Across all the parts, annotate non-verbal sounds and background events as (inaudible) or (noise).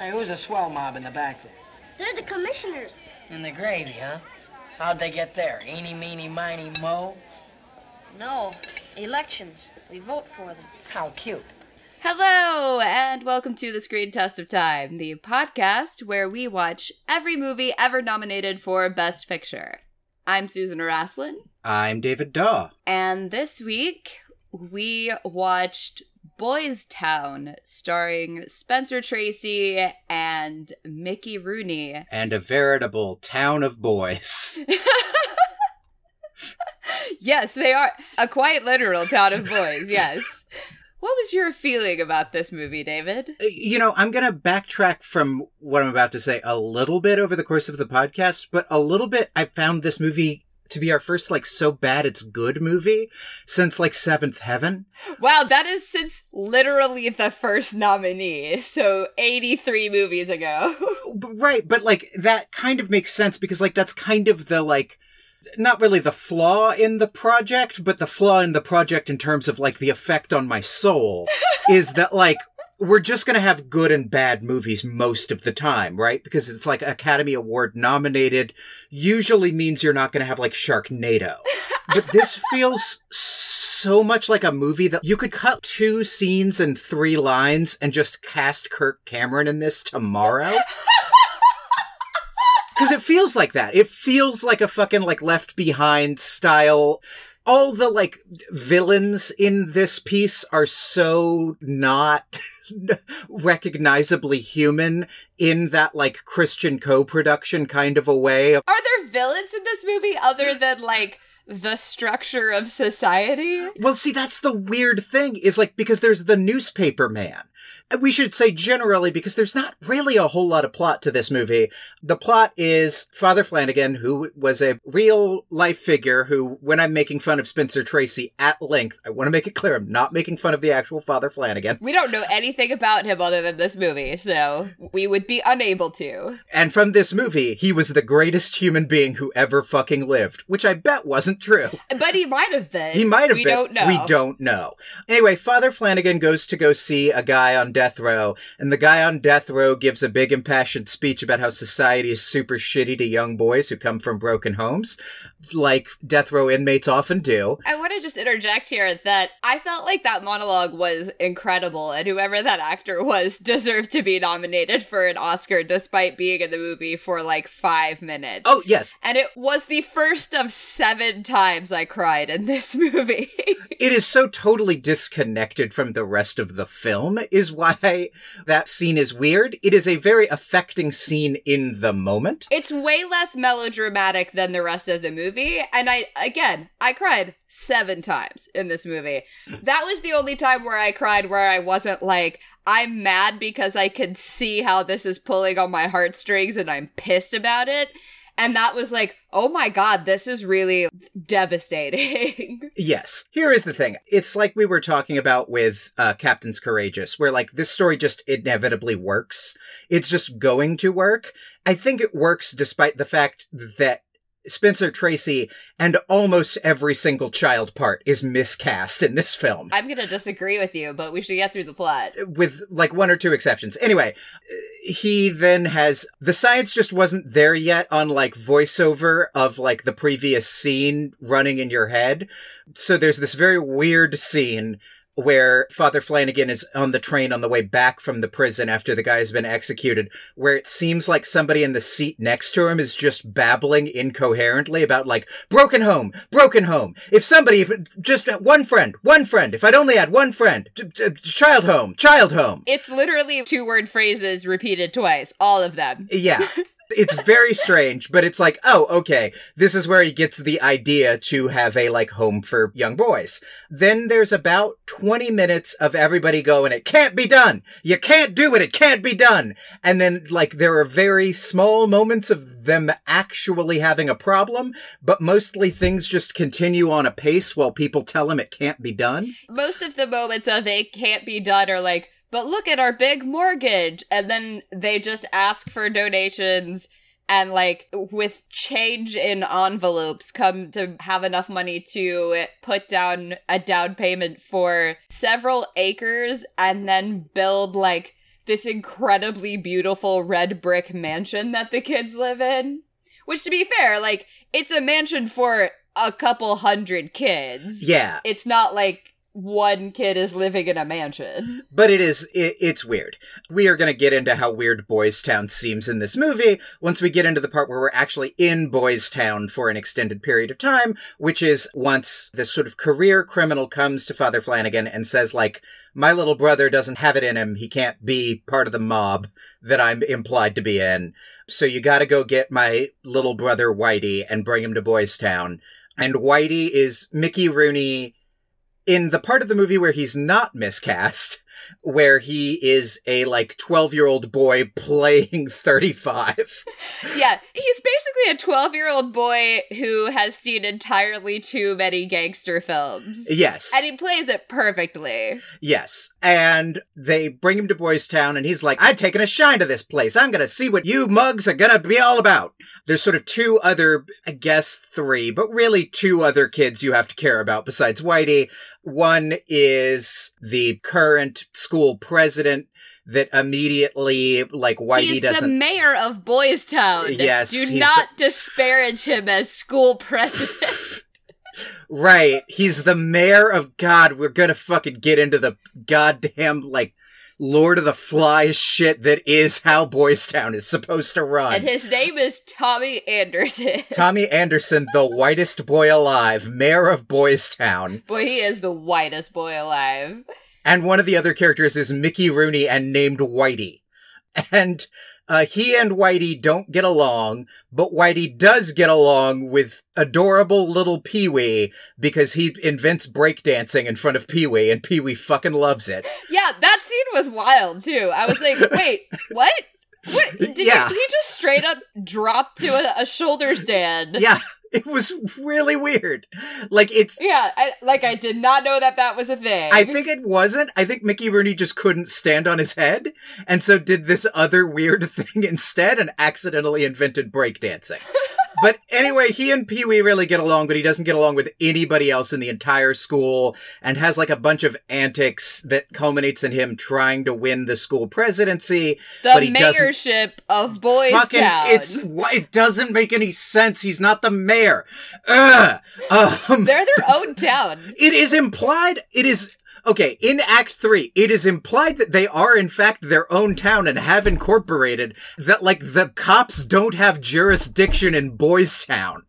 Hey, who's a swell mob in the back there? They're the commissioners. In the gravy, huh? How'd they get there? Eeny, meeny, miny, mo? No, elections. We vote for them. How cute. Hello, and welcome to the Screen Test of Time, the podcast where we watch every movie ever nominated for Best Picture. I'm Susan Araslin, I'm David Daw. and this week we watched Boys Town, starring Spencer Tracy and Mickey Rooney. (laughs) And a veritable town of boys. Yes, they are a quite literal town of boys, (laughs) yes. What was your feeling about this movie, David? Uh, you know, I'm going to backtrack from what I'm about to say a little bit over the course of the podcast, but a little bit, I found this movie to be our first, like, so bad it's good movie since, like, Seventh Heaven. Wow, that is since literally the first nominee, so 83 movies ago. (laughs) Right, but, like, that kind of makes sense because, like, that's kind of the, like, not really the flaw in the project, but the flaw in the project in terms of, like, the effect on my soul (laughs) is that, like, we're just gonna have good and bad movies most of the time, right? Because it's like Academy Award nominated usually means you're not gonna have like Sharknado. (laughs) But this feels so much like a movie that you could cut two scenes and three lines and just cast Kirk Cameron in this tomorrow. (laughs) Cause it feels like that. It feels like a fucking like left behind style all the like villains in this piece are so not (laughs) recognizably human in that like Christian co-production kind of a way. Are there villains in this movie other than like the structure of society? Well, see, that's the weird thing is like because there's the newspaper man. We should say generally because there's not really a whole lot of plot to this movie. The plot is Father Flanagan, who was a real life figure who, when I'm making fun of Spencer Tracy at length, I want to make it clear I'm not making fun of the actual Father Flanagan. We don't know anything about him other than this movie, so we would be unable to. And from this movie, he was the greatest human being who ever fucking lived, which I bet wasn't true. But he might have been. He might have we been. don't know. We don't know. Anyway, Father Flanagan goes to go see a guy on death row, and the guy on death row gives a big impassioned speech about how society is super shitty to young boys who come from broken homes, like death row inmates often do. I want to just interject here that I felt like that monologue was incredible, and whoever that actor was deserved to be nominated for an Oscar despite being in the movie for like five minutes. Oh, yes. And it was the first of seven times I cried in this (laughs) movie. It is so totally disconnected from the rest of the film, is why that scene is weird. It is a very affecting scene in the moment. it's way less melodramatic than the rest of the movie. And I, again, I cried seven times in this movie. That was the only time where I cried where I wasn't like, I'm mad because I can see how this is pulling on my heartstrings and I'm pissed about it. And that was like, oh my god, this is really devastating. (laughs) Yes. Here is the thing. It's like we were talking about with uh, Captains Courageous, where like this story just inevitably works. It's just going to work. I think it works despite the fact that Spencer Tracy and almost every single child part is miscast in this film. I'm gonna disagree with you, but we should get through the plot. with like one or two exceptions. Anyway, he then has the science just wasn't there yet on like voiceover of like the previous scene running in your head. So there's this very weird scene where Father Flanagan is on the train on the way back from the prison after the guy has been executed, where it seems like somebody in the seat next to him is just babbling incoherently about like, broken home, broken home. If somebody, if just one friend, one friend, if I'd only had one friend, child home, child home. It's literally two word phrases repeated twice, all of them. Yeah. (laughs) It's very strange, but it's like, oh, okay, this is where he gets the idea to have a like home for young boys. Then there's about 20 minutes of everybody going, it can't be done. You can't do it. It can't be done. And then like there are very small moments of them actually having a problem, but mostly things just continue on a pace while people tell him it can't be done. most of the moments of it can't be done are like, but look at our big mortgage. And then they just ask for donations and like with change in envelopes come to have enough money to put down a down payment for several acres and then build like this incredibly beautiful red brick mansion that the kids live in. Which, to be fair, like, it's a mansion for a couple hundred kids. Yeah, It's not like one kid is living in a mansion. but it is it, it's weird. We are going to get into how weird Boys Town seems in this movie once we get into the part where we're actually in Boys Town for an extended period of time, which is once this sort of career criminal comes to Father Flanagan and says like my little brother doesn't have it in him. He can't be part of the mob that I'm implied to be in. So you got to go get my little brother Whitey and bring him to Boys Town. And Whitey is Mickey Rooney in the part of the movie where he's not miscast, where he is a like 12 year old boy (laughs) playing 35. yeah, he's basically a 12 year old boy who has seen entirely too many gangster films. Yes. And he plays it perfectly. Yes. And they bring him to Boys Town and he's like, I've taken a shine to this place. I'm going to see what you mugs are going to be all about. There's sort of two other, I guess three, but really two other kids you have to care about besides Whitey. One is the current school president that immediately, like, Whitey he's doesn't. mayor of Boys Town. Yes, Do not disparage him as school president. (laughs) Right. He's the mayor of God. We're gonna fucking get into the goddamn, like, Lord of the Flies shit that is how Boys Town is supposed to run. and his name is Tommy Anderson. (laughs) Tommy Anderson, the whitest boy alive, mayor of Boys Town. Boy, he is the whitest boy alive. And one of the other characters is Mickey Rooney and named Whitey. And uh, he and Whitey don't get along, but Whitey does get along with adorable little Pee Wee because he invents breakdancing in front of Pee Wee, and Pee Wee fucking loves it. (laughs) Yeah, that scene was wild too. I was like, (laughs) wait, what? What did Yeah. he, he just straight up dropped to a, a shoulder stand? Yeah, (laughs) it was really weird. Like, it's. Yeah, I, like I did not know that that was a thing. I think it wasn't. I think Mickey Rooney just couldn't stand on his head, and so did this other weird (laughs) thing instead and accidentally invented breakdancing. (laughs) but anyway, he and Pee Wee really get along, but he doesn't get along with anybody else in the entire school and has like a bunch of antics that culminates in him trying to win the school presidency. the but he doesn't- mayorship of Boys Fucking, Town. it's it doesn't make any sense. He's not the mayor. Ugh. Um, They're their own (laughs) town. it is implied. It is okay in Act Three. It is implied that they are in fact their own town and have incorporated. That like the cops don't have jurisdiction in Boys Town,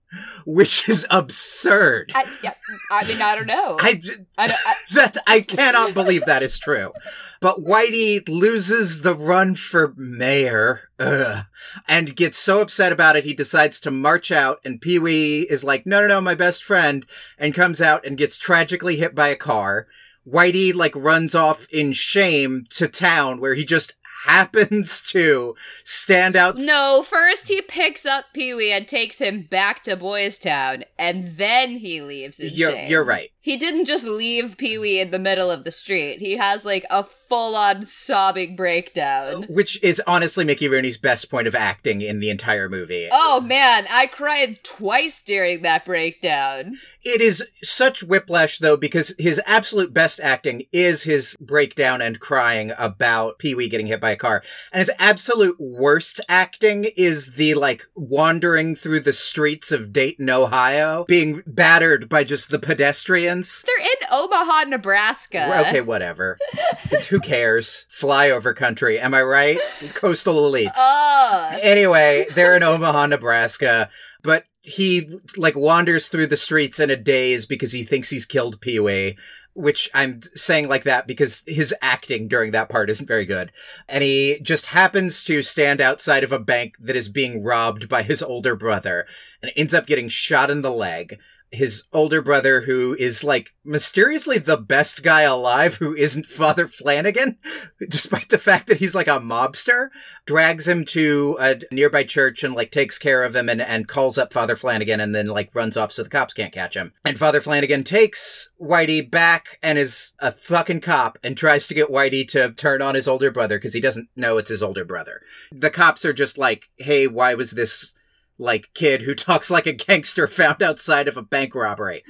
which is absurd. I, yeah, I mean, I don't know. I, I don't, I, (laughs) that I cannot believe that is true. But Whitey loses the run for mayor, ugh, and gets so upset about it he decides to march out. And Pee Wee is like, "No, no, no, my best friend," and comes out and gets tragically hit by a car. Whitey like runs off in shame to town where he just (laughs) happens to stand out. no, first he picks up Pee Wee and takes him back to Boys Town, and then he leaves in You're, shame. you're right. He didn't just leave Pee Wee in the middle of the street. He has like a full on sobbing breakdown. Which is honestly Mickey Rooney's best point of acting in the entire movie. Oh man, I cried twice during that breakdown. It is such whiplash though, because his absolute best acting is his breakdown and crying about Pee Wee getting hit by a car. And his absolute worst acting is the like wandering through the streets of Dayton, Ohio, being battered by just the pedestrians. They're in Omaha, Nebraska. Okay, whatever. (laughs) Who cares? Flyover country, am I right? Coastal elites. Ugh. Anyway, they're in Omaha, Nebraska, but he like wanders through the streets in a daze because he thinks he's killed Pee Wee. Which I'm saying like that because his acting during that part isn't very good. And he just happens to stand outside of a bank that is being robbed by his older brother and ends up getting shot in the leg. His older brother, who is like mysteriously the best guy alive, who isn't Father Flanagan, (laughs) despite the fact that he's like a mobster, drags him to a nearby church and like takes care of him and, and calls up Father Flanagan and then like runs off so the cops can't catch him. And Father Flanagan takes Whitey back and is a fucking cop and tries to get Whitey to turn on his older brother because he doesn't know it's his older brother. The cops are just like, hey, why was this like kid who (laughs) talks like a gangster found outside of a bank robbery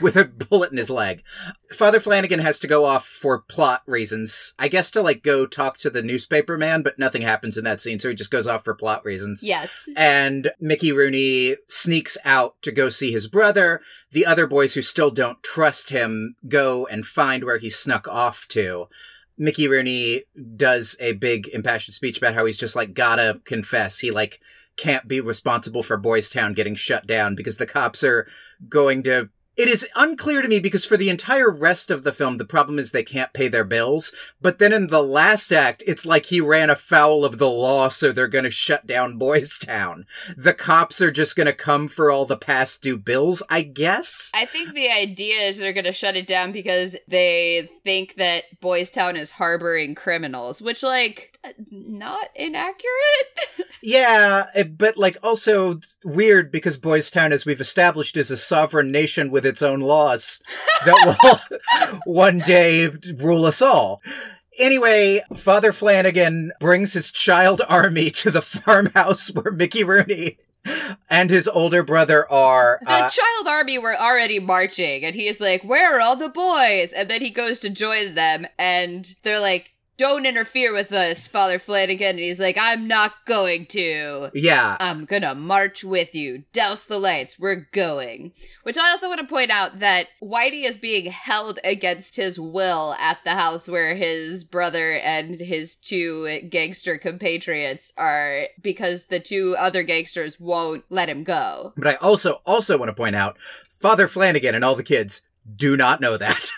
with a bullet in his leg. Father Flanagan has to go off for plot reasons. I guess to like go talk to the newspaper man, but nothing happens in that scene, so he just goes off for plot reasons. Yes. And Mickey Rooney sneaks out to go see his brother. The other boys who still don't trust him go and find where he snuck off to. Mickey Rooney does a big impassioned speech about how he's just like gotta confess he like can't be responsible for Boys Town getting shut down because the cops are going to it is unclear to me because for the entire rest of the film, the problem is they can't pay their bills. But then in the last act, it's like he ran afoul of the law, so they're gonna shut down (laughs) Boys Town. The cops are just gonna come for all the past due bills, I guess? I think the idea is they're going to shut it down because they think that Boys Town is harboring criminals, which, like, not inaccurate. (laughs) Yeah, eh, but like also weird because Boys Town, as we've established, is a sovereign nation with its own laws that will (laughs) one day rule us all. Anyway, Father Flanagan brings his child army to the (laughs) farmhouse where Mickey Rooney and his older brother are. The uh, child army were already marching, and he's like, Where are all the boys? And then he goes to join them, and they're like, Don't interfere with us, Father Flanagan. And he's like, I'm not going to. yeah, I'm gonna march with you. Douse the lights. We're going. Which I also want to point out that Whitey is being held against his will at the house where his brother and his two gangster compatriots are because the two other gangsters won't let him go. but I also also want to point out Father Flanagan and all the kids do not know that.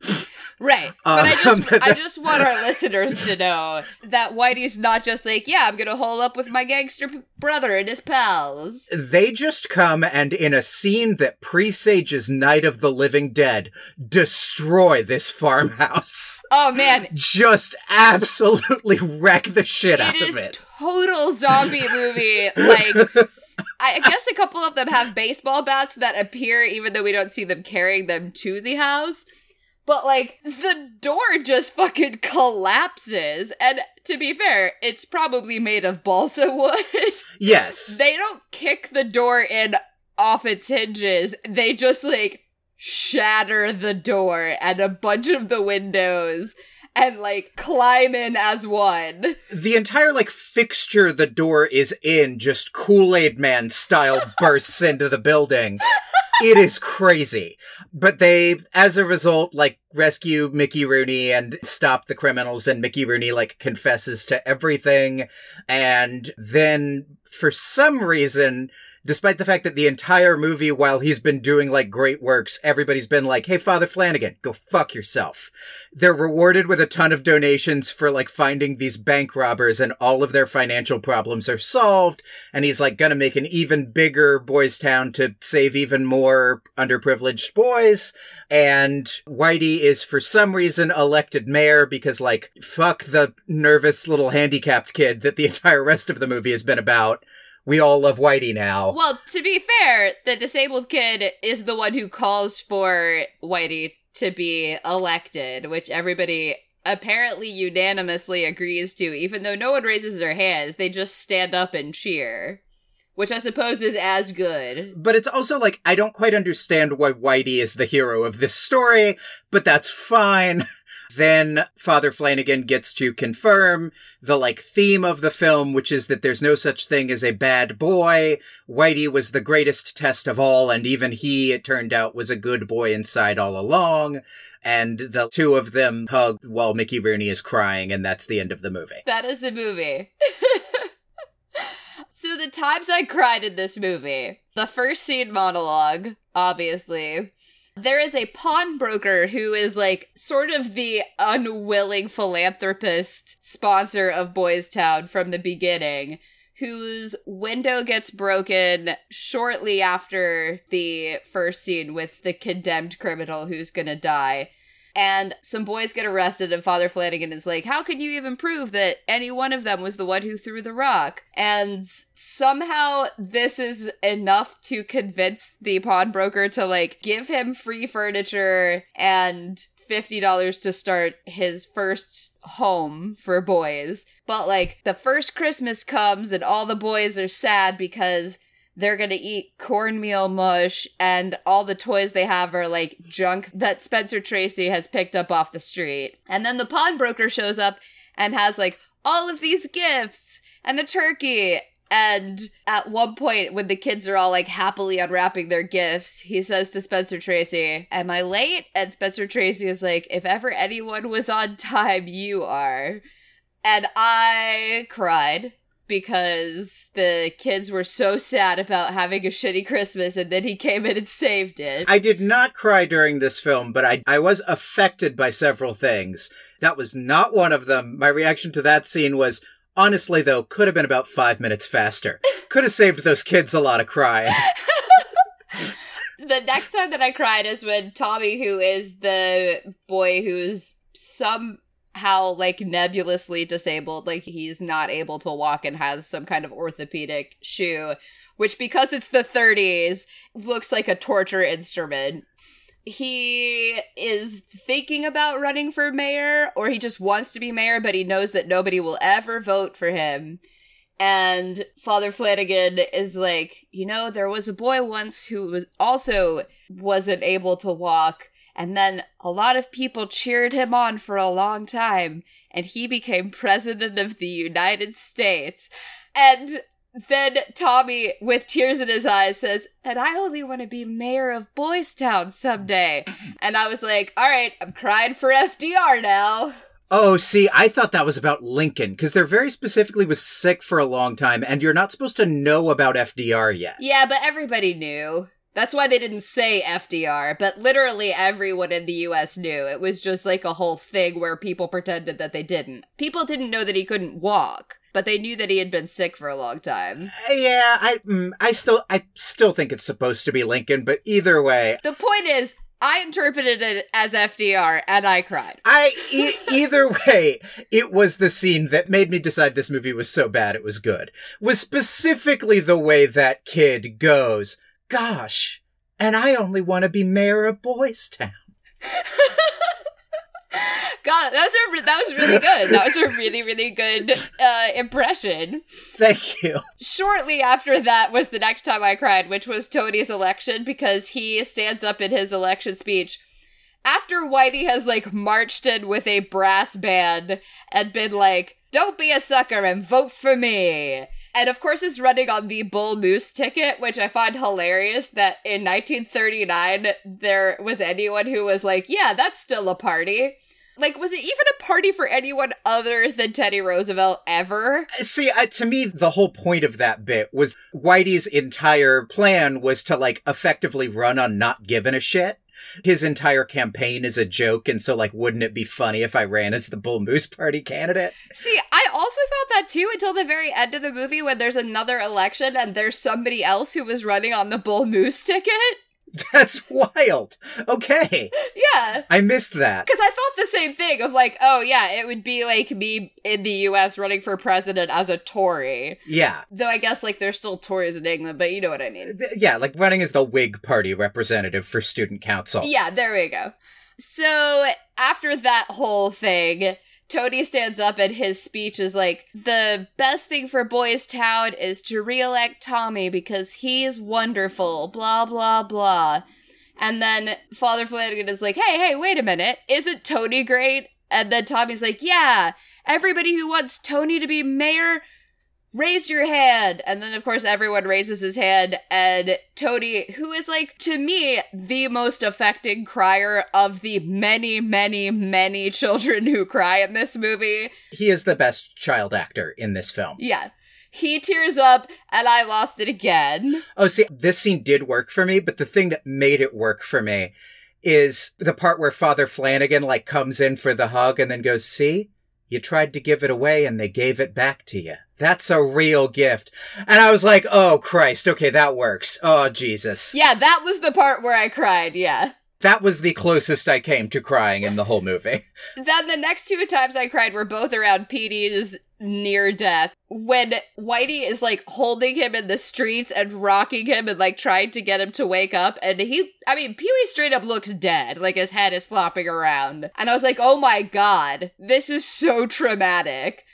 (laughs) Right. But I Um, just (laughs) I just want our (laughs) listeners to know that Whitey's not just like, yeah, I'm gonna hole up with my gangster p- brother and his pals. They just come and, in a scene that presages Night of the Living Dead, destroy this farmhouse. Oh man, Just absolutely wreck the shit out of it of it. total zombie movie. Like, I guess a couple of them have baseball bats that appear, even though we don't see them carrying them to the house. But like, the door just fucking collapses. And to be fair, it's probably made of balsa (laughs) wood. Yes. they don't kick the door in off its hinges. They just like shatter the door and a bunch of the windows and like climb in as one. The entire, like, fixture the door is in just Kool-Aid Man style (laughs) bursts into the building. It is crazy. But they, as a result, like, rescue Mickey Rooney and stop the criminals, and Mickey Rooney, like, confesses to everything. And then, for some reason, despite the fact that the entire movie, while he's been doing, like, great works, everybody's been like, hey, Father Flanagan, go fuck yourself. They're rewarded with a ton of donations for, like, finding these bank robbers, and all of their financial problems are solved. And he's, like, gonna make an even bigger Boys Town to save even more underprivileged boys. And Whitey is, for some reason, elected mayor because, like, fuck the nervous little handicapped kid that the (laughs) entire rest of the movie has been about. We all love Whitey now. Well, to be fair, the disabled kid is the one who calls for Whitey to be elected, which everybody apparently unanimously agrees to, even though no one raises their hands. They just stand up and cheer. Which I suppose is as good. But it's also like, I don't quite understand why Whitey is the hero of this story, but that's fine. (laughs) Then Father Flanagan gets to confirm the like theme of the film, which is that there's no such thing as a bad boy. Whitey was the greatest test of all, and even he, it turned out, was a good boy inside all along. And the two of them hug while Mickey Rooney is crying, and that's the end of the movie. That is the movie. (laughs) so the times I cried in this movie, the first scene monologue, obviously. There is a pawnbroker who is like sort of the unwilling philanthropist sponsor of Boys Town from the beginning, whose window gets broken shortly after the first scene with the condemned criminal who's gonna die. And some boys get arrested, and Father Flanagan is like, How can you even prove that any one of them was the one who threw the rock? And somehow this is enough to convince the pawnbroker to like give him free furniture and $50 to start his first home for boys. But like the first Christmas comes, and all the boys are sad because they're gonna eat cornmeal mush, and all the toys they have are like junk that Spencer Tracy has picked up off the street. And then the pawnbroker shows up and has like all of these gifts and a turkey. And at one point, when the kids are all like happily unwrapping their gifts, he says to Spencer Tracy, Am I late? And Spencer Tracy is like, If ever anyone was on time, you are. And I cried because the kids were so sad about having a shitty Christmas and then he came in and saved it. I did not cry during this film, but I, I was affected by several things. That was not one of them. My reaction to that scene was, honestly though, could have been about five minutes faster. Could have saved those kids a lot of crying. (laughs) (laughs) the next time that I cried is when Tommy, who is the boy who's some how like nebulously disabled like he's not able to walk and has some kind of orthopedic shoe which because it's the 30s looks like a torture instrument. He is thinking about running for mayor or he just wants to be mayor but he knows that nobody will ever vote for him. And father flanagan is like you know there was a boy once who was also wasn't able to walk and then a lot of people cheered him on for a long time, and he became (laughs) president of the United States. And then Tommy, with tears in his eyes, says, And I only want to be mayor of Boys Town someday. (clears throat) And I was like, All right, I'm crying for FDR now. Oh, see, I thought that was about Lincoln, because there very specifically was sick for a long time, and you're not supposed to know about FDR yet. Yeah, but everybody knew. That's why they didn't say FDR, but literally everyone in the US knew. It was just like a whole thing where people pretended that they didn't. People didn't know that he couldn't walk, but they knew that he had been sick for a long time. Uh, Yeah, I, mm, I still, I still think it's supposed to be Lincoln, but either way, The point is, I interpreted it as FDR and I cried. I e- (laughs) either way, it was the scene that made me decide this movie was so bad it was good. Was specifically the way that kid goes, "Gosh, and I only want to be mayor of Boys Town." (laughs) God, that was a that was really good. That was a really really good uh, impression. Thank you. Shortly after that was the next time I cried, which was Tony's election because he stands up in his election speech after Whitey has like marched in with a brass band and been like, "Don't be a sucker and vote for me." And of course, is running on the Bull Moose ticket, which I find hilarious that in 1939 there was anyone who was like, "Yeah, that's still a party." Like, was it even a party for anyone other than Teddy Roosevelt ever? See, uh, to me, the whole point of that bit was Whitey's entire plan was to like effectively run on not giving a shit. His entire campaign is a joke, and so like, wouldn't it be funny if I ran as the Bull Moose Party candidate? See, I also thought that too until the very end of the movie when there's another election and there's somebody else who was running on the Bull Moose ticket. (laughs) That's wild. Okay, Yeah. I missed that. Because I thought the same thing of like, oh yeah, it would be like me in the US running for president as a Tory. Yeah, Though I guess like there's still Tories in England, but you know what I mean. Yeah, like running as the Whig Party representative for student council. Yeah, there we go. So after that whole thing, Tony stands up and his speech is like, the best thing for Boys Town is to re-elect Tommy because he's wonderful, blah, blah, blah. And then Father Flanagan is like, hey, hey, wait a minute. Isn't Tony great? And then Tommy's like, yeah, everybody who wants Tony to be mayor, raise your hand. And then, of course, everyone raises his hand. And Tony, who is like, to me, the most affecting crier of the many, many, many children who cry in this movie. He is the best child actor in this film. Yeah. He tears up, and I lost it again. Oh, see, this scene did work for me, but the thing that made it work for me is the part where Father Flanagan like comes in for the hug and then goes, "See, you tried to give it away and they gave it back to you. That's a real gift." And I was like, "Oh Christ, okay, that works. Oh Jesus." Yeah, that was the part where I cried, yeah. That was the closest I came to crying in the whole movie. Then the next two times I cried were both around Petey's near death. When Whitey is like holding him in the streets and rocking him and like trying to get him to wake up. And he, I mean, Pee Wee straight up looks dead. Like his head is flopping around. And I was like, oh my god, this is so traumatic.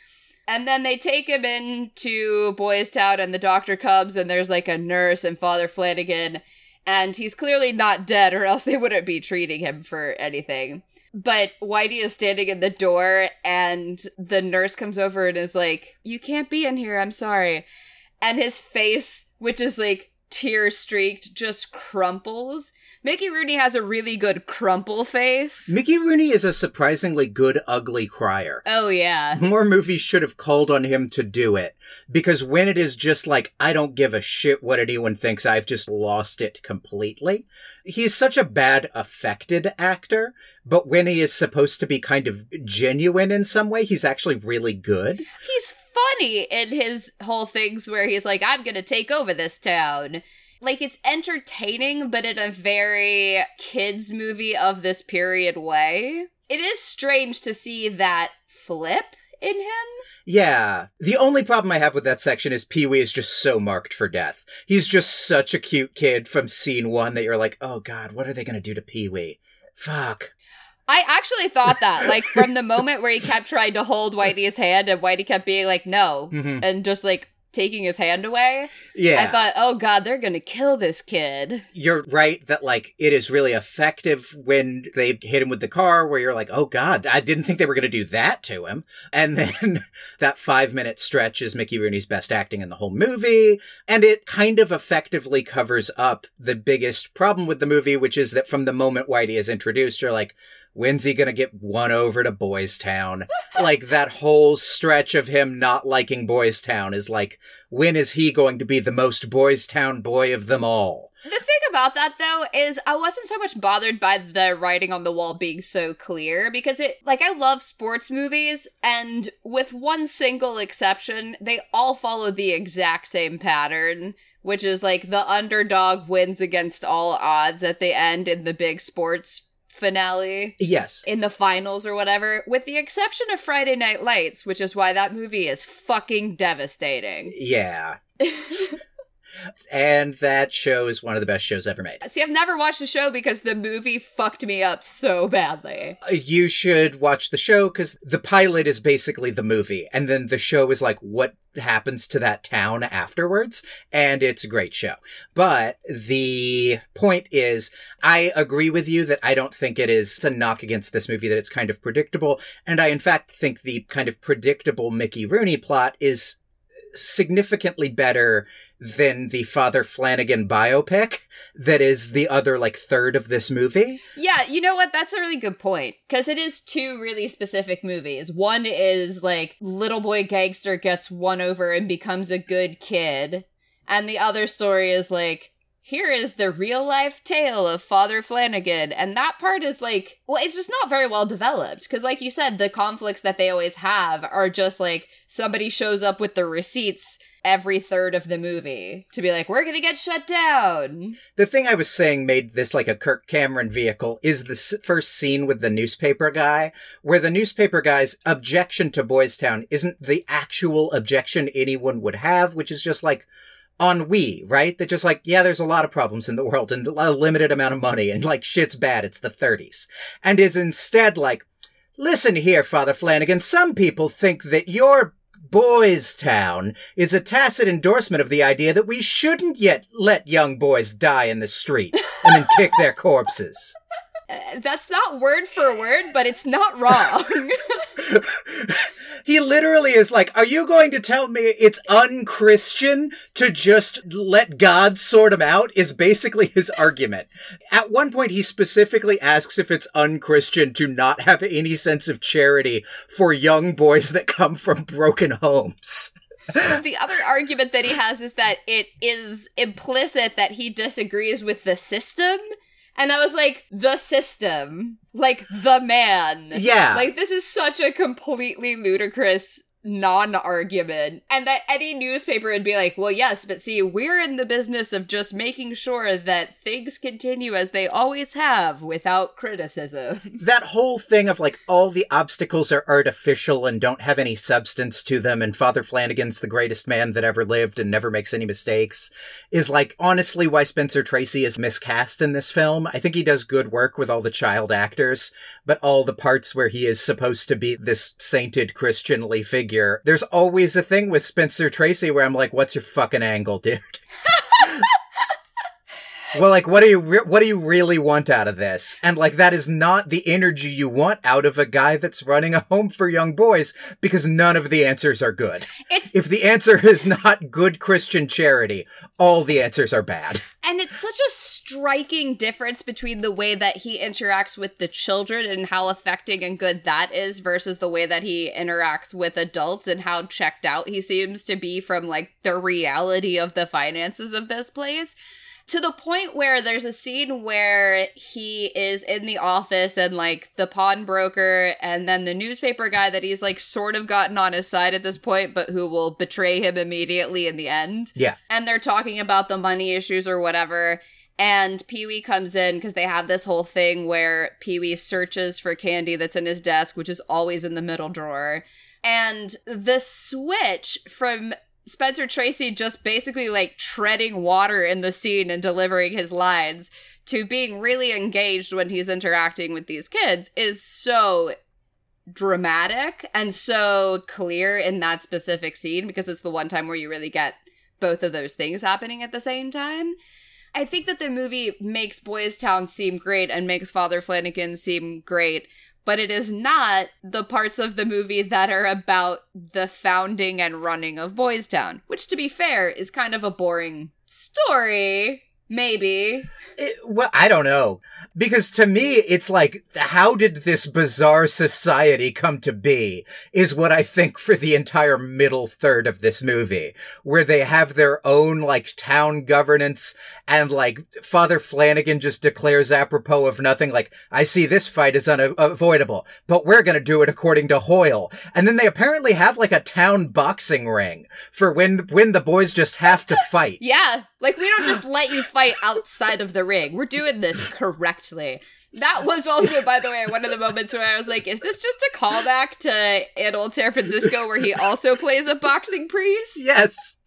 And then they take him into Boys Town and the doctor comes and there's like a nurse and Father Flanagan and he's clearly not dead or else they wouldn't be treating him for anything. But Whitey is standing in the door and the nurse comes over and is like, You can't be in here, I'm sorry. And his face, which is like tear streaked, just crumples. Mickey Rooney has a really good crumple face. Mickey Rooney is a surprisingly good ugly crier. Oh, yeah. More movies should have called on him to do it. Because when it is just like, I don't give a shit what anyone thinks, I've just lost it completely. He's such a bad affected actor, but when he is supposed to be kind of genuine in some way, he's actually really good. He's funny in his whole things where he's like, I'm gonna take over this town. Like, it's entertaining, but in a very kids' movie of this period way. It is strange to see that flip in him. Yeah. The only problem I have with that section is Pee Wee is just so marked for death. He's just such a cute kid from scene one that you're like, oh god, what are they gonna do to Pee Wee? Fuck. I actually thought that, like, from the moment where he kept trying to hold Whitey's hand and Whitey kept being like, no, Mhm. and just like taking his hand away. Yeah. I thought, oh god, they're gonna kill this kid. you're right that like it is really effective when they hit him with the car where you're like oh god i didn't think they were going to do that to him (laughs) and then that five minute stretch is mickey rooney's best acting in the whole movie and it kind of effectively covers up the biggest problem with the movie which is that from the moment whitey is introduced you're like When's he gonna get won over to Boys Town? like that whole stretch of him not liking Boys Town is like, when is he going to be the most Boys Town boy of them all? The thing about that though is I wasn't so much bothered by the writing on the wall being so clear because it like I love sports movies and with one single exception they all follow the exact same pattern which is like the underdog wins against all odds at the end in the big sports finale Yes. in the finals or whatever with the exception of Friday Night Lights which is why that movie is fucking devastating. Yeah. (laughs) and that show is one of the best shows ever made. See, I've never watched the show because the movie fucked me up so badly. You should watch the show because the pilot is basically the movie, and then the show is like what happens to that town afterwards, and it's a great show. But the point is, I agree with you that I don't think it is a knock against this movie that it's kind of predictable, and I in fact think the kind of predictable Mickey Rooney plot is significantly better than the Father Flanagan biopic that is the other like third of this movie. Yeah, you know what? That's a really good point. Because it is two really specific movies. One is like little boy gangster gets won over and becomes a good kid. And the other story is like, here is the real life tale of Father Flanagan. And that part is like, well, it's just not very well developed. Because, like you said, the conflicts that they always have are just like somebody shows up with the receipts every third of the movie to be like, we're gonna get shut down. The thing I was saying made this like a Kirk Cameron vehicle is the s- first scene with the newspaper guy, where the newspaper guy's objection to Boys Town isn't the actual objection anyone would have, which is just like, ennui, right? That just like, yeah, there's a lot of problems in the world and a limited amount of money and like shit's bad. It's the 30s. And is instead like, listen here, Father Flanagan, some people think that your Boys Town is a tacit endorsement of the idea that we shouldn't yet let young boys die in the street and then kick their corpses. (laughs) That's not word for word, but it's not wrong. (laughs) (laughs) He literally is like, Are you going to tell me it's unchristian to just let God sort him out? Is basically his argument. At one point, he specifically asks if it's unchristian to not have any sense of charity for young boys that come from broken homes. (laughs) the other argument that he has is that it is implicit that he disagrees with the system. And I was like, the system. Like, the man. Yeah. Like, this is such a completely ludicrous non argument. And that any newspaper would be like, well, yes, but see, we're in the business of just making sure that things continue as they always have without criticism. (laughs) that whole thing of like all the obstacles are artificial and don't have any substance to them and father flanagan's the greatest man that ever lived and never makes any mistakes is like honestly why spencer tracy is miscast in this film i think he does good work with all the child actors but all the parts where he is supposed to be this sainted christianly figure here. There's always a thing with Spencer Tracy where I'm like, what's your fucking angle, dude? (laughs) well, like, what do you re- what do you really want out of this? And like, that is not the energy you want out of a guy that's running a home for young boys because none of the answers are good. It's If the answer is not good Christian charity, all the answers are bad. And it's such a striking difference between the way that he interacts with the children and how affecting and good that is versus the way that he interacts with adults and how checked out he seems to be from like the reality of the finances of this place. To the point where there's a scene where he is in the office and like the pawnbroker and then the newspaper guy that he's like sort of gotten on his side at this point, but who will betray him immediately in the end Yeah. and they're talking about the money issues or whatever. And Pee Wee comes in because they have this whole thing where Pee Wee searches for candy that's in his desk, which is always in the middle drawer. And the switch from Spencer Tracy just basically like treading water in the scene and delivering his lines to being really engaged when he's interacting with these kids is so dramatic and so clear in that specific scene because it's the one time where you really get both of those things happening at the same time. I think that the movie makes Boys Town seem great and makes Father Flanagan seem great, but it is not the parts of the movie that are about the founding and running of Boys Town, which to be fair is kind of a boring story, maybe. It- well, I don't know. Because to me, it's like, how did this bizarre society come to be? Is what I think for the entire middle third of this movie, where they have their own, like, town governance, and, like, Father Flanagan just declares apropos of nothing, like, I see this fight is unavoidable, but we're gonna do it according to Hoyle. And then they apparently have, like, a town boxing ring for when, when the boys just have to fight. (laughs) Yeah, like we don't just let you fight outside of the ring. We're doing this correctly. That was also, by the way, one of the moments where I was like, is this just a callback to in old San Francisco where he also plays a boxing priest? Yes.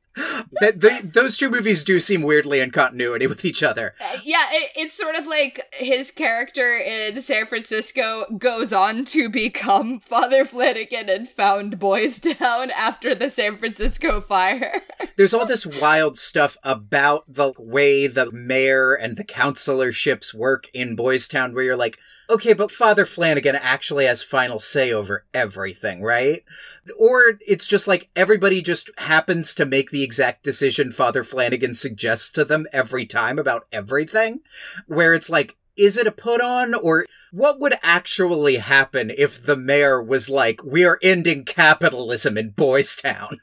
They, those two movies do seem weirdly in continuity with each other. Uh, yeah, it, it's sort of like his character in San Francisco goes on to become Father Flanagan and found Boys Town after the San Francisco fire. (laughs) There's all this wild stuff about the way the mayor and the councilorships work in Boys Town where you're like, okay, but Father Flanagan actually has final say over everything, right? Or it's just like everybody just happens to make the exact decision Father Flanagan suggests to them every time about everything, where it's like, is it a put on or what would actually happen if the mayor was like, we are ending capitalism in Boys Town?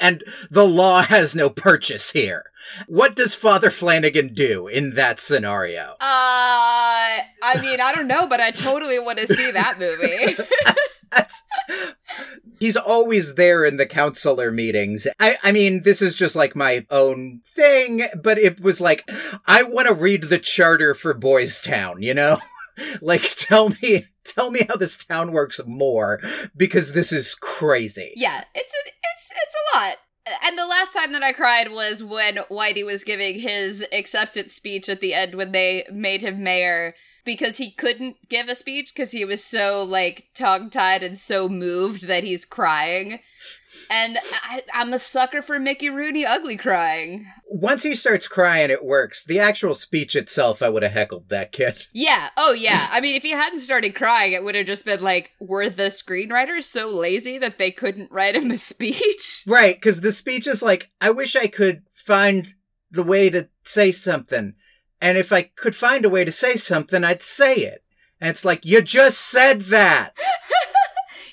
And the law has no purchase here. What does Father Flanagan do in that scenario? Uh, I mean, I don't know, but I totally want to see that movie. (laughs) He's always there in the counselor meetings. I, I mean, this is just like my own thing, but it was like, I want to read the charter for Boys Town, you know? (laughs) (laughs) like, tell me, tell me how this town works more, because this is crazy. yeah, it's a, it's it's a lot. And the last time that I cried was when Whitey was giving his acceptance speech at the end when they made him mayor because he couldn't give a speech because he was so like tongue tied and so moved that he's crying. And I, I'm a sucker for Mickey Rooney ugly crying. Once he starts crying, it works. The actual speech itself, I would have heckled that kid. (laughs) Yeah. Oh, yeah. I mean, if he hadn't started crying, it would have just been like, were the screenwriters so lazy that they couldn't write him a speech? (laughs) Right, because the speech is like, I wish I could find the way to say something. And if I could find a way to say something, I'd say it. And it's like, you just said that. (laughs)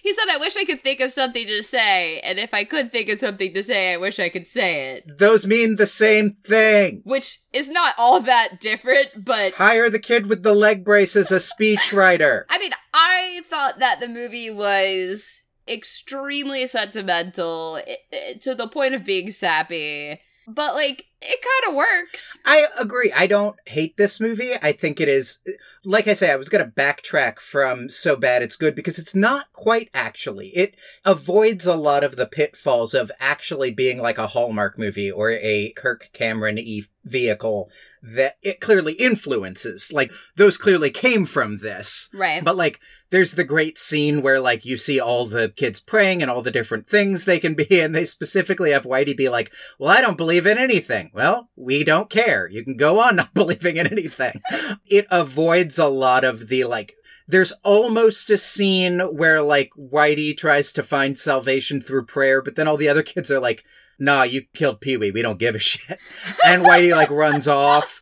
He said, I wish I could think of something to say, and if I could think of something to say, I wish I could say it. Those mean the same thing. Which is not all that different, but Hire the kid with the leg brace as a speechwriter. (laughs) I mean, I thought that the movie was extremely sentimental i- i- to the point of being sappy, but like, it kind of works. I agree. I don't hate this movie. I think it is, like I say, I was going to backtrack from so bad it's good because it's not quite actually. It avoids a lot of the pitfalls of actually being like a Hallmark movie or a Kirk Cameron e vehicle that it clearly influences. Like, those clearly came from this. Right. But like, there's the great scene where like you see all the kids praying and all the different things they can be, (laughs) and they specifically have Whitey be like, "Well, I don't believe in anything." Well, we don't care. You can go on (laughs) not believing in anything. (laughs) it avoids a lot of the like. There's almost a scene where like Whitey tries to find salvation through prayer, but then all the other kids are like, "Nah, you killed Pee Wee. We don't give a shit," and Whitey like runs off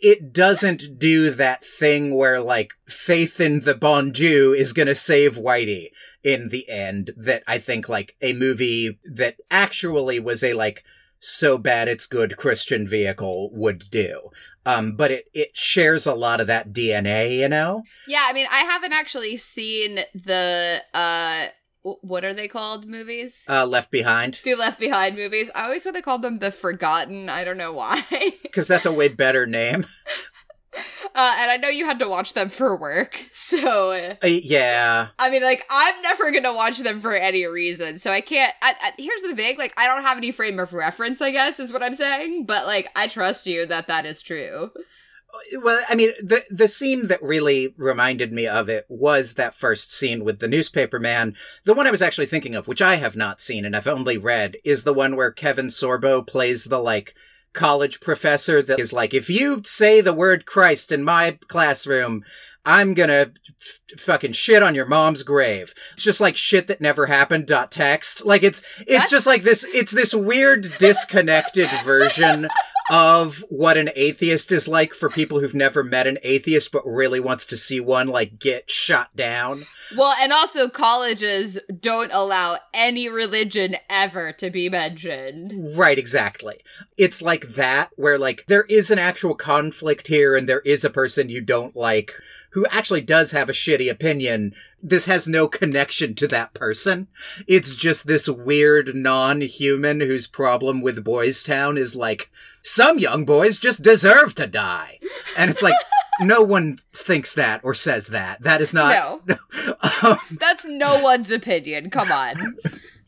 it doesn't do that thing where like faith in the bon Dieu is gonna save Whitey in the end that I think like a movie that actually was a like so bad it's good Christian vehicle would do. Um, but it, it shares a lot of that DNA, you know? Yeah, I mean, I haven't actually seen the uh what are they called movies? Uh, Left Behind. The Left Behind movies. I always want to call them the Forgotten. I don't know why. (laughs) Because that's a way better name. (laughs) Uh, and I know you had to watch them for work, (laughs) so uh, yeah. I mean, like I'm never gonna watch them for any reason, so I can't. I, I, here's the thing: like I don't have any frame of reference. I guess is what I'm saying, but like I trust you that that is true. Well, I mean, the the scene that really reminded me of it was that first scene with the newspaper man. The one I was actually thinking of, which I have not seen and I've only read, is the one where Kevin Sorbo plays the like college professor that is like, if you say the word Christ in my classroom, I'm gonna f- fucking shit on your mom's grave. It's just like shit that never happened. Dot text. Like it's it's just like this. It's this weird disconnected version of what an atheist is like for people who've never met an atheist but really wants to see one like get shot down. Well, and also colleges don't allow any religion ever to be mentioned. Right, exactly. It's like that where like there is an actual conflict here and there is a person you don't like who actually does have a shitty opinion. This has no connection to that person. It's just this weird non-human whose problem with Boys Town is like some young boys just deserve to die. And it's like (laughs) no one thinks that or says that. That is not No. (laughs) Um, That's no one's opinion. Come on.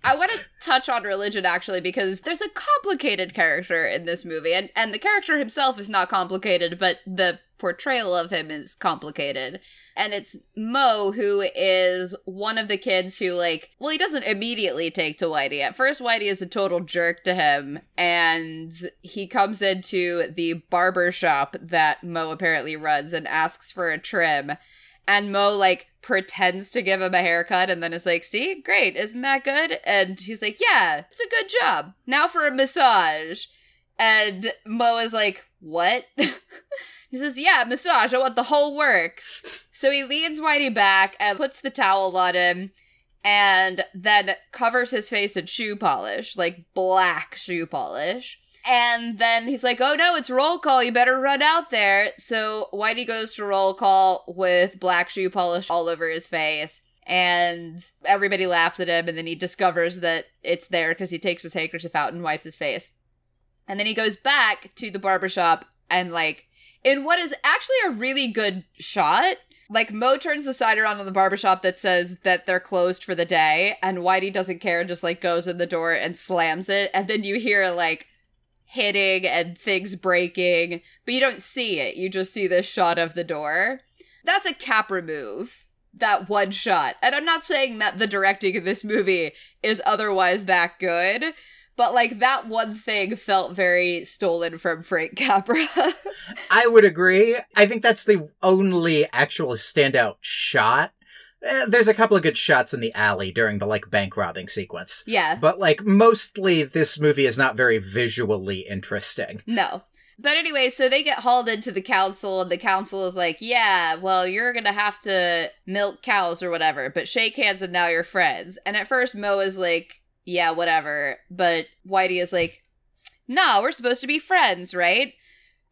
I want to touch on religion actually because there's a complicated character in this movie, and and the character himself is not complicated, but the portrayal of him is complicated. And it's Mo, who is one of the kids who, like, well, he doesn't immediately take to Whitey. At first, Whitey is a total jerk to him, and he comes into the barber shop that Mo apparently runs and asks for a trim and Mo like pretends to give him a haircut and then is like, "See, great, isn't that good?" And he's like, "Yeah, it's a good job. Now for a massage." And Mo is like, "What?" (laughs) he says, "Yeah, massage. I want the whole works." (laughs) So he leans Whitey back and puts the towel on him and then covers his face in shoe polish, like black shoe polish. And then he's like, oh no, it's roll call. You better run out there. So Whitey goes to roll call with black shoe polish all over his face. And everybody laughs at him. And then he discovers that it's there because he takes his handkerchief out and wipes his face. And then he goes back to the barbershop and, like, in what is actually a really good shot, like Mo turns the sign around on the barbershop that says that they're closed for the day, and Whitey doesn't care and just like goes in the door and slams it, and then you hear like hitting and things breaking, but you don't see it. You just see this shot of the door. That's a Capra move. That one shot. And I'm not saying that the directing in this movie is otherwise that good, but like that one thing felt very stolen from Frank Capra. (laughs) I would agree. I think that's the only actual standout shot. Eh, there's a couple of good shots in the alley during the like bank robbing sequence. yeah. But like mostly this movie is not very visually interesting. No. But anyway, so they get hauled into the council, and the council is like, yeah, well, you're gonna have to milk cows or whatever, but shake hands and now you're friends. And at first, Mo is like, yeah, whatever. But Whitey is like, no, we're supposed to be friends, right?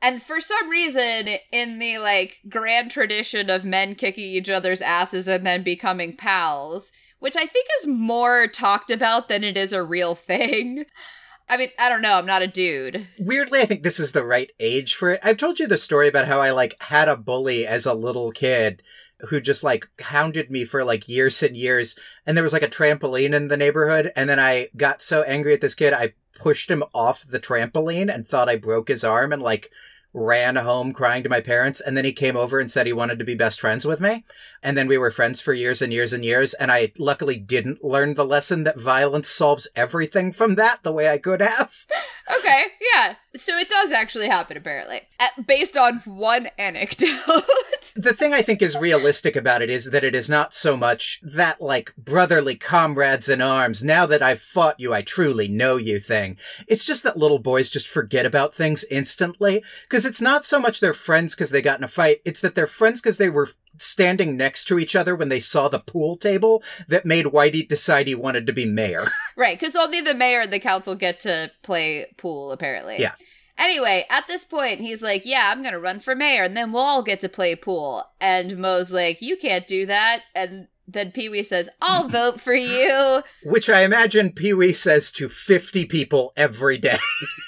And for some reason, in the like grand tradition of men kicking each other's asses and then becoming pals, which I think is more talked about than it is a real thing. (laughs) I mean, I don't know, I'm not a dude. Weirdly, I think this is the right age for it. I've told you the story about how I like had a bully as a little kid who just like hounded me for like years and years. And there was like a trampoline in the neighborhood. And then I got so angry at this kid, I pushed him off the trampoline and thought I broke his arm and like ran home crying to my parents. And then he came over and said he wanted to be best friends with me. And then we were friends for years and years and years. And I luckily didn't learn the lesson that violence solves everything from that the way I could have. (laughs) Okay, yeah. So it does actually happen, apparently, At, based on one anecdote. (laughs) the thing I think is realistic about it is that it is not so much that like brotherly comrades in arms, now that I've fought you, I truly know you thing. It's just that little boys just forget about things instantly. Cause it's not so much they're friends cause they got in a fight, it's that they're friends cause they were standing next to each other when they saw the pool table that made Whitey decide he wanted to be mayor. (laughs) right, because only the mayor and the council get to play pool, apparently. Yeah. Anyway, at this point, he's like, Yeah, I'm gonna run for mayor, and then we'll all get to play pool. And Moe's like, You can't do that. And then Pee Wee says, I'll (laughs) vote for you. Which I imagine Pee Wee says to 50 people every day. (laughs)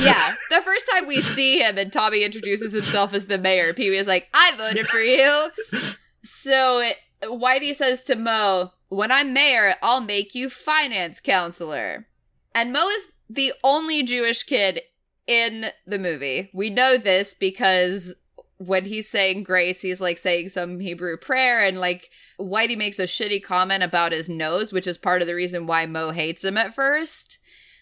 yeah. The first time we see him and Tommy introduces himself as the mayor, Pee Wee is like, I voted for you. So it, Whitey says to Mo, When I'm mayor, I'll make you finance counselor. And Mo is the only Jewish kid in the movie. We know this because when he's saying grace, he's like saying some Hebrew prayer, and like Whitey makes a shitty comment about his nose, which is part of the reason why Mo hates him at first.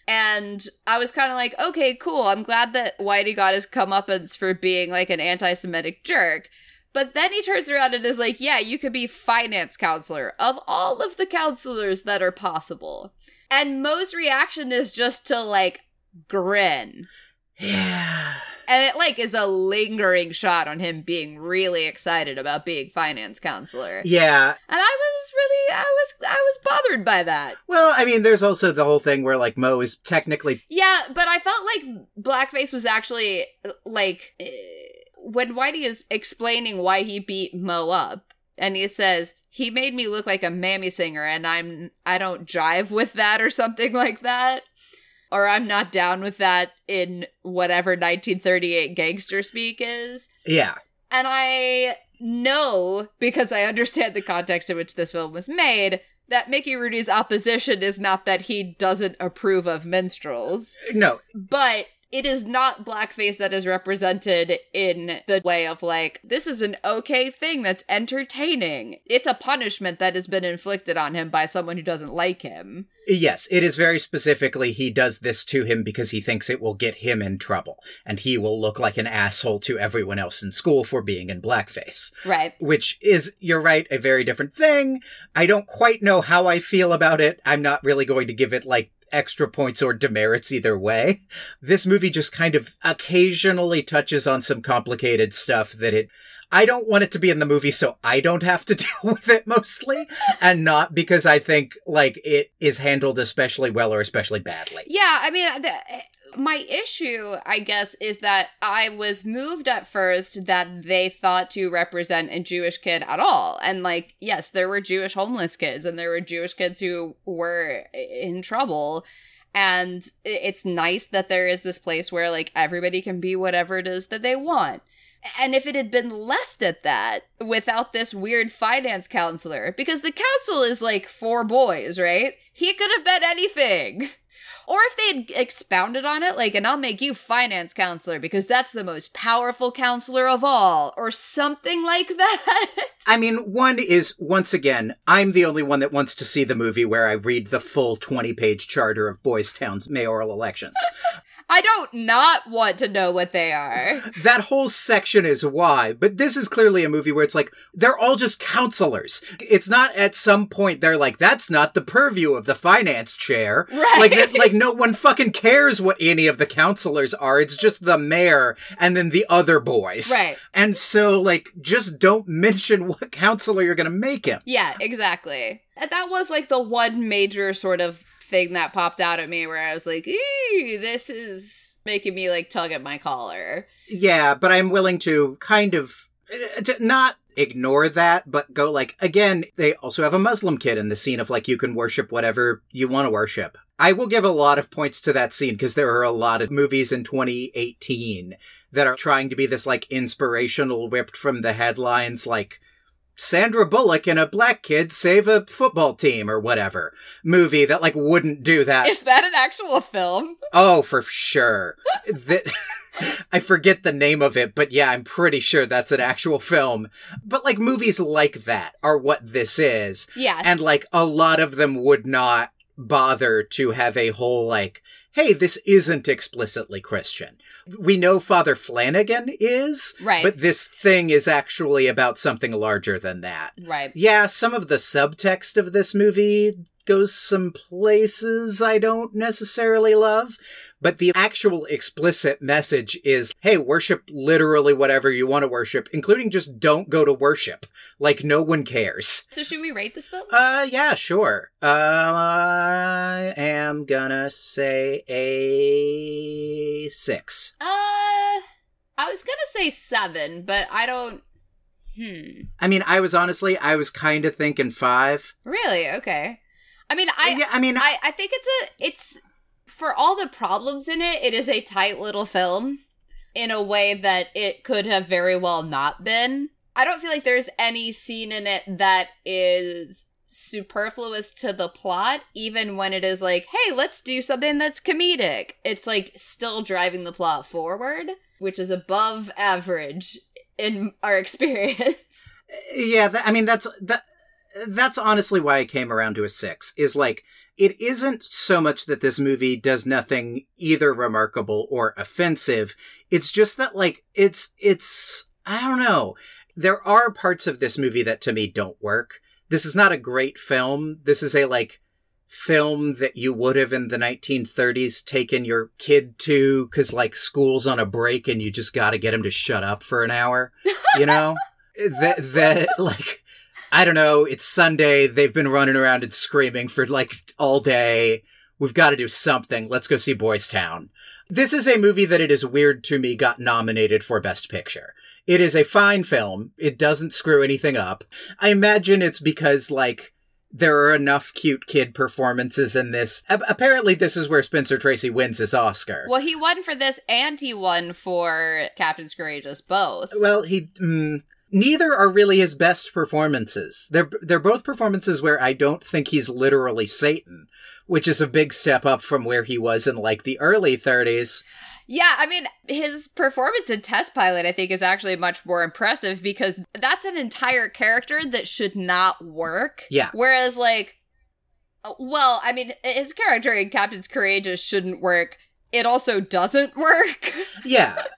And I was kind of like, okay, cool. I'm glad that Whitey got his comeuppance for being like an anti Semitic jerk. But then he turns around and is like, yeah, you could be finance counselor of all of the counselors that are possible. And Moe's reaction is just to like grin. Yeah. And it like is a lingering shot on him being really excited about being finance counselor. Yeah. And I was really I was I was bothered by that. Well, I mean, there's also the whole thing where like Moe is technically Yeah, but I felt like blackface was actually like eh, when Whitey is explaining why he beat Moe up and he says he made me look like a mammy singer and I'm I don't jive with that or something (laughs) like that or I'm not down with that in whatever 1938 gangster speak is. Yeah. And I know, because I understand the context in which this film was made, that Mickey Rooney's opposition is not that he doesn't approve of minstrels, No. but it is not blackface that is represented in the way of like, this is an okay thing that's entertaining. It's a punishment that has been inflicted on him by someone who doesn't like him. Yes, it is very specifically he does this to him because he thinks it will get him in trouble and he will look like an asshole to everyone else in school for being in blackface. Right. Which is, you're right, a very different thing. I don't quite know how I feel about it. I'm not really going to give it like extra points or demerits either way. This movie just kind of occasionally touches on some complicated stuff that it I don't want it to be in the movie so I don't have to (laughs) deal with it mostly and not because I think like it is handled especially well or especially badly. Yeah, I mean, the, my issue, I guess, is that I was moved at first that they thought to represent a Jewish kid at all. And, like, yes, there were Jewish homeless kids and there were Jewish kids who were in trouble. And it's nice that there is this place where, like, everybody can be whatever it is that they want. And if it had been left at that without this weird finance counselor, because the council is like four boys, right? He could have been anything. (laughs) Or if they had expounded on it, like, and I'll make you finance counselor because that's the most powerful counselor of all, or something like (laughs) that. I mean, one is, once again, I'm the only one that wants to see the movie where I read the full 20 page charter of Boys Town's mayoral elections. I don't not want to know what they are. that whole section is why, but this is clearly a movie where it's like, they're all just counselors. It's not at some point they're like, that's not the purview of the finance chair. Right. Like, that, like no one fucking cares what any of the counselors are. It's just the mayor and then the other boys. Right. And so, like, just don't mention what counselor you're gonna make him. Yeah, exactly. That was like the one major sort of thing that popped out at me where I was like, "Ee, this is making me like tug at my collar." Yeah, but I'm willing to kind of uh, to not ignore that, but go like, again, they also have a Muslim kid in the scene of like, you can worship whatever you want to worship. I will give a lot of points to that scene because there are a lot of movies in 2018 that are trying to be this like inspirational, whipped from the headlines, like, Sandra Bullock and a black kid save a football team or whatever movie that like wouldn't do that. Is that an actual film? Oh, for sure. that (laughs) I forget the name of it, but yeah, I'm pretty sure that's an actual film. But like movies like that are what this is. Yeah. And like a lot of them would not bother to have a whole like, hey, this isn't explicitly Christian. We know Father Flanagan is, Right. but this thing is actually about something larger than that. right. Yeah, some of the subtext of this movie goes some places I don't necessarily love, but the actual explicit message is, hey, worship literally whatever you want to worship, including just don't go to worship. Like no one cares. So should we rate this film? Uh, yeah, sure. Uh, I am gonna say a six. Uh, I was gonna say seven, but I don't. Hmm. I mean, I was honestly, I was kind of thinking five. Really? Okay. I mean, uh, I yeah, I mean, I, I think it's a it's for all the problems in it, it is a tight little film in a way that it could have very well not been. I don't feel like there's any scene in it that is superfluous to the plot, even when it is like, hey, let's do something that's comedic. It's like still driving the plot forward, which is above average in our (laughs) experience. yeah, that, I mean, that's that. That's honestly why I came around to a six. Is like it isn't so much that this movie does nothing either remarkable or offensive. It's just that like it's it's I don't know. There are parts of this movie that to me don't work. This is not a great film. This is a like film that you would have in the 1930s taken your kid to because like school's on a break and you just got to get him to shut up for an hour you know (laughs) that that like i don't know it's sunday they've been running around and screaming for like all day we've got to do something let's go see boys town this is a movie that it is weird to me got nominated for best picture it is a fine film it doesn't screw anything up i imagine it's because like there are enough cute kid performances in this. A- apparently, this is where Spencer Tracy wins his Oscar. Well, he won for this and he won for Captains Courageous both. Well, he mm, neither are really his best performances. They're they're both performances where I don't think he's literally Satan, which is a big step up from where he was in like the early 30s. Yeah, I mean, his performance in Test Pilot, I think, is actually much more impressive because that's an entire character that should not work. Yeah. Whereas, like, uh, well, I mean, his character in Captains Courageous shouldn't work. It also doesn't work. Yeah. (laughs)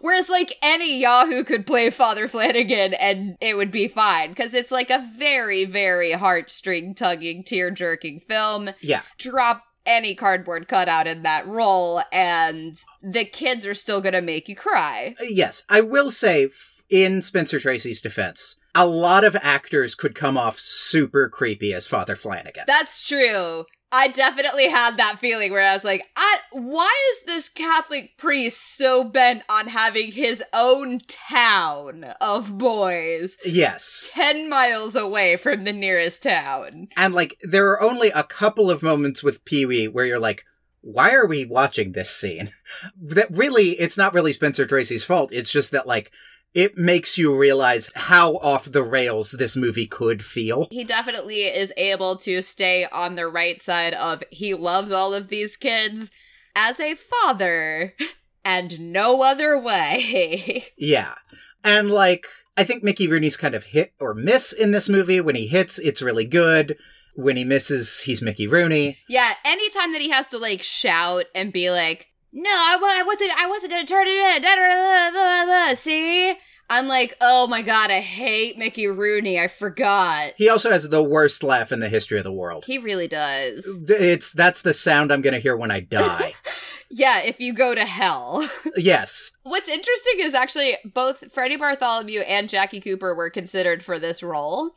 Whereas, like, any Yahoo could play Father Flanagan and it would be fine because it's like a very, very heartstring tugging, tear jerking film. Yeah. Drop any cardboard cutout in that role, and the kids are still gonna make you cry. Uh, yes, I will say in Spencer Tracy's defense, a lot of actors could come off super creepy as Father Flanagan. That's true. I definitely had that feeling where I was like, I, why is this Catholic priest so bent on having his own town of boys yes. 10 miles away from the nearest town? And like there are only a couple of moments with Pee-wee where you're like, why are we watching this scene? (laughs) that really it's not really Spencer Tracy's fault. It's just that like it makes you realize how off the rails this movie could feel. He definitely is able to stay on the right side of he loves all of these kids as a father (laughs) and no other way. (laughs) Yeah. And like I think Mickey Rooney's kind of hit or miss in this movie. When he hits, it's really good. When he misses, he's Mickey Rooney. yeah, anytime that he has to like shout and be like, "No, I, I wasn't I wasn't going to turn it in." Da, da, da, da, da, da," See? I'm like, "Oh my god, I hate Mickey Rooney. I forgot." He also has the worst laugh in the history of the world. He really does. It's that's the sound I'm going to hear when I die. (laughs) Yeah, if you go to hell. (laughs) yes. What's interesting is actually both Freddie Bartholomew and Jackie Cooper were considered for this role.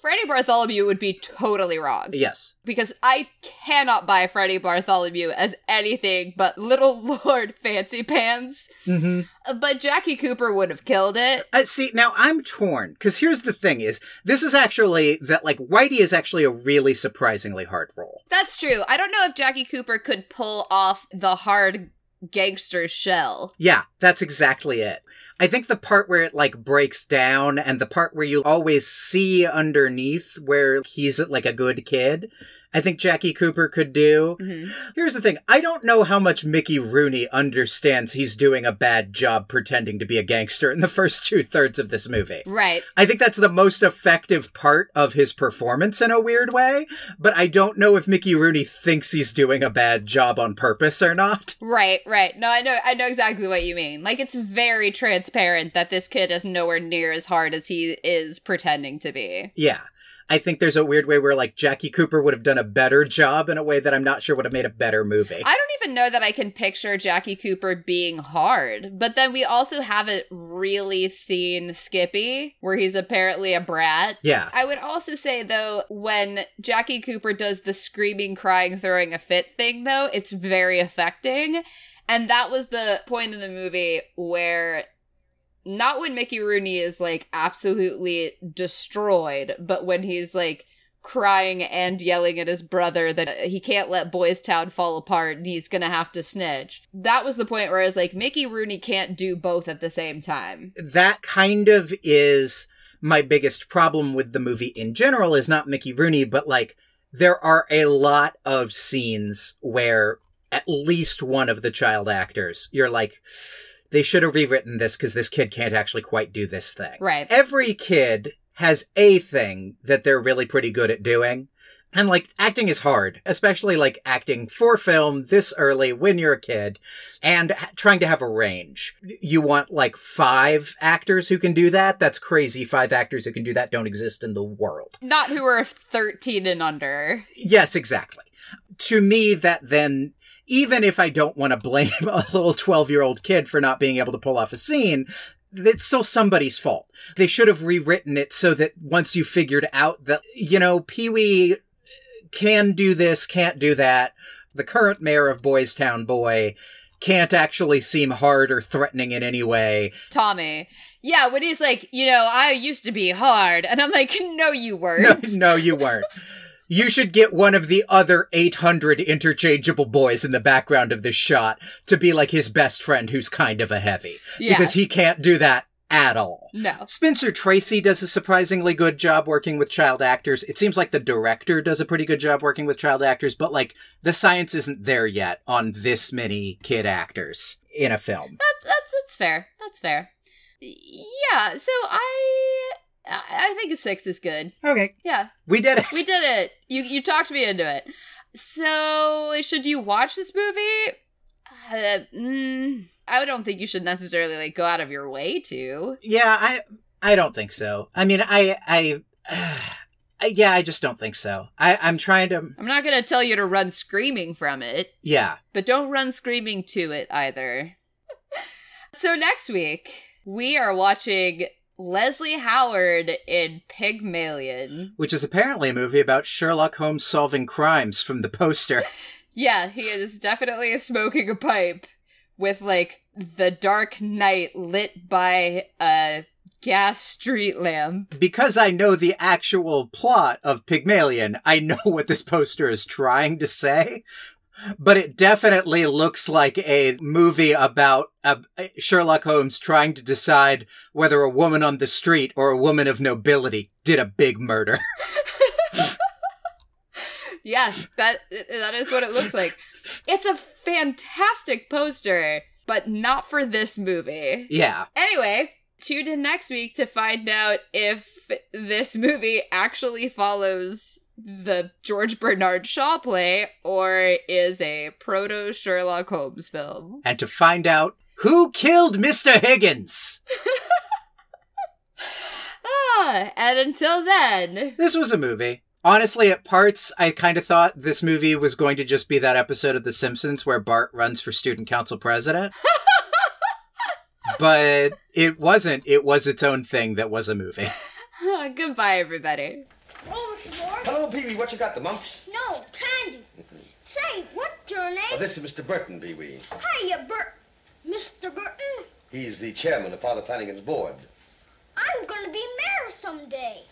Freddie Bartholomew would be totally wrong Yes. because I cannot buy Freddie Bartholomew as anything but Little (laughs) Lord Fancy Pants. Mhm. Uh, But Jackie Cooper would have killed it. I see. Now I'm torn because here's the thing: is this is actually that like Whitey is actually a really surprisingly hard role. That's true. I don't know if Jackie Cooper could pull off the hard gangster shell. Yeah, that's exactly it. I think the part where it like breaks down and the part where you always see underneath where he's like a good kid, I think Jackie Cooper could do. Mhm. Here's the thing I don't know how much Mickey Rooney understands he's doing a bad job pretending to be a gangster in the (laughs) first two thirds of this movie. Right. I think that's the most effective part of his performance in a weird way, but I don't know if Mickey Rooney thinks he's doing a bad job on purpose or not. (laughs) Right, right. No, I know I know exactly what you mean. Like it's very transparent that this kid is nowhere near as hard as he is pretending to be. Yeah. I think there's a weird way where like Jackie Cooper would have done a better job in a way that I'm not sure would have made a better movie. I don't even know that I can picture Jackie Cooper being hard. But then we also haven't really seen Skippy, where he's apparently a brat. yeah. I would also say though, when Jackie Cooper does the screaming, crying, throwing a fit thing, though, it's very affecting. And that was the point in the movie where not when Mickey Rooney is like absolutely destroyed, but when he's like crying and yelling at his brother that he can't let Boys Town fall apart and he's gonna have to snitch. That was the point where I was like, Mickey Rooney can't do both at the same time. that kind of is my biggest problem with the movie in general is not Mickey Rooney, but like there are a lot of scenes where at least one of the child actors, you're like, they should have rewritten this because this kid can't actually quite do this thing. Right. Every kid has a thing that they're really pretty good at doing. And like acting is hard, especially like acting for film this early when you're a kid and ha- trying to have a range. You want like five actors who can do that? That's crazy. Five actors who can do that don't exist in the world. Not who are 13 and under. Yes, exactly. To me, that then, even if I don't want to blame (laughs) a little 12 year old kid for not being able to pull off a scene, it's still somebody's fault. They should have rewritten it so that once you figured out that, you know, Pee Wee can do this, can't do that, the current mayor of Boys Town Boy can't actually seem hard or threatening in any way. Tommy. Yeah, when he's like, you know, I used to be hard. And I'm like, no, you (laughs) weren't. No, no, you weren't. You should get one of the other 800 interchangeable boys in the background of this shot to be like his best friend who's kind of a heavy. Yeah. Because he can't do that at all. No. Spencer Tracy does a surprisingly good job working with child actors. It seems like the director does a pretty good job working with child actors, but like the science isn't there yet on this many kid actors in a film. That's that's that's fair. That's fair. Yeah, so I I think a six is good. Okay, Yeah, we did it. we did it. You you talked me into it. So should you watch this movie? Uh, mm, I don't think you should necessarily like go out of your way to. Yeah, I I don't think so. I mean, I I, (sighs) I yeah, I just don't think so. I I'm trying to I'm not gonna tell you to run screaming from it, yeah. but don't run screaming to it either. (laughs) so next week we are watching Leslie Howard in Pygmalion. Which is apparently a movie about Sherlock Holmes solving crimes from the poster. (laughs) Yeah, he is definitely smoking a pipe with like the dark night lit by a gas street lamp. because I know the actual plot of Pygmalion, I know (laughs) what this poster is trying to say. But it definitely looks like a movie about uh, Sherlock Holmes trying to decide whether a woman on the street or a woman of nobility did a big murder. (laughs) Yes, that that is what it looks like. It's a fantastic poster, but not for this movie. yeah. Anyway, tune in next week to find out if this movie actually follows the George Bernard Shaw play or is a proto Sherlock Holmes film. And to find out who killed Mr. Higgins. (laughs) Ah, and until then, This was a movie. Honestly, at parts, I kind of thought this movie was going to just be that episode of The Simpsons where Bart runs for student council president. (laughs) but it wasn't. It was its own thing that was a movie. (laughs) goodbye, everybody. Hello, Pee Wee. What you got, the mumps? No, Candy. Say, what's your name? Oh, this is Mr. Burton, Pee Wee. Hiya, Bert. Mr. Burton, He's the chairman of Father Flanagan's board. I'm going to be mayor someday.